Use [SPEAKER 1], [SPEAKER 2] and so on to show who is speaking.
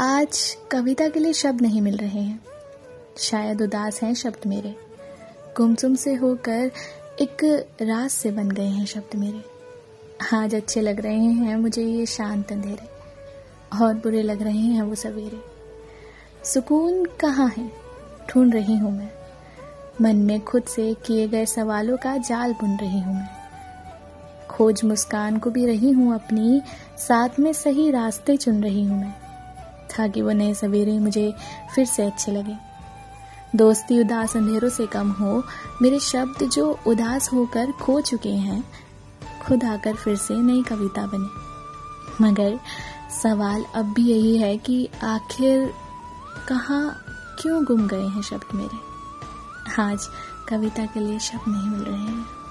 [SPEAKER 1] आज कविता के लिए शब्द नहीं मिल रहे हैं। शायद उदास हैं शब्द मेरे। गुमसुम से होकर एक रास से बन गए हैं शब्द मेरे। आज अच्छे लग रहे हैं मुझे ये शांत अंधेरे। और बुरे लग रहे हैं वो सवेरे। सुकून कहाँ है? ढूंढ रही हूँ मैं। मन में खुद से किए गए सवालों का जाल बुन रही हूँ मैं। खोज मुस्कान को भी रही हूँ अपनी, साथ में सही रास्ते चुन रही हूँ मैं। ताकि वो नए सवेरे मुझे फिर से अच्छे लगे। दोस्ती उदास अंधेरों से कम हो, मेरे शब्द जो उदास होकर खो चुके हैं, खुद आकर फिर से नई कविता बने। मगर सवाल अब भी यही है कि आखिर कहाँ, क्यों गुम गए हैं शब्द मेरे? आज कविता के लिए शब्द नहीं मिल रहे हैं।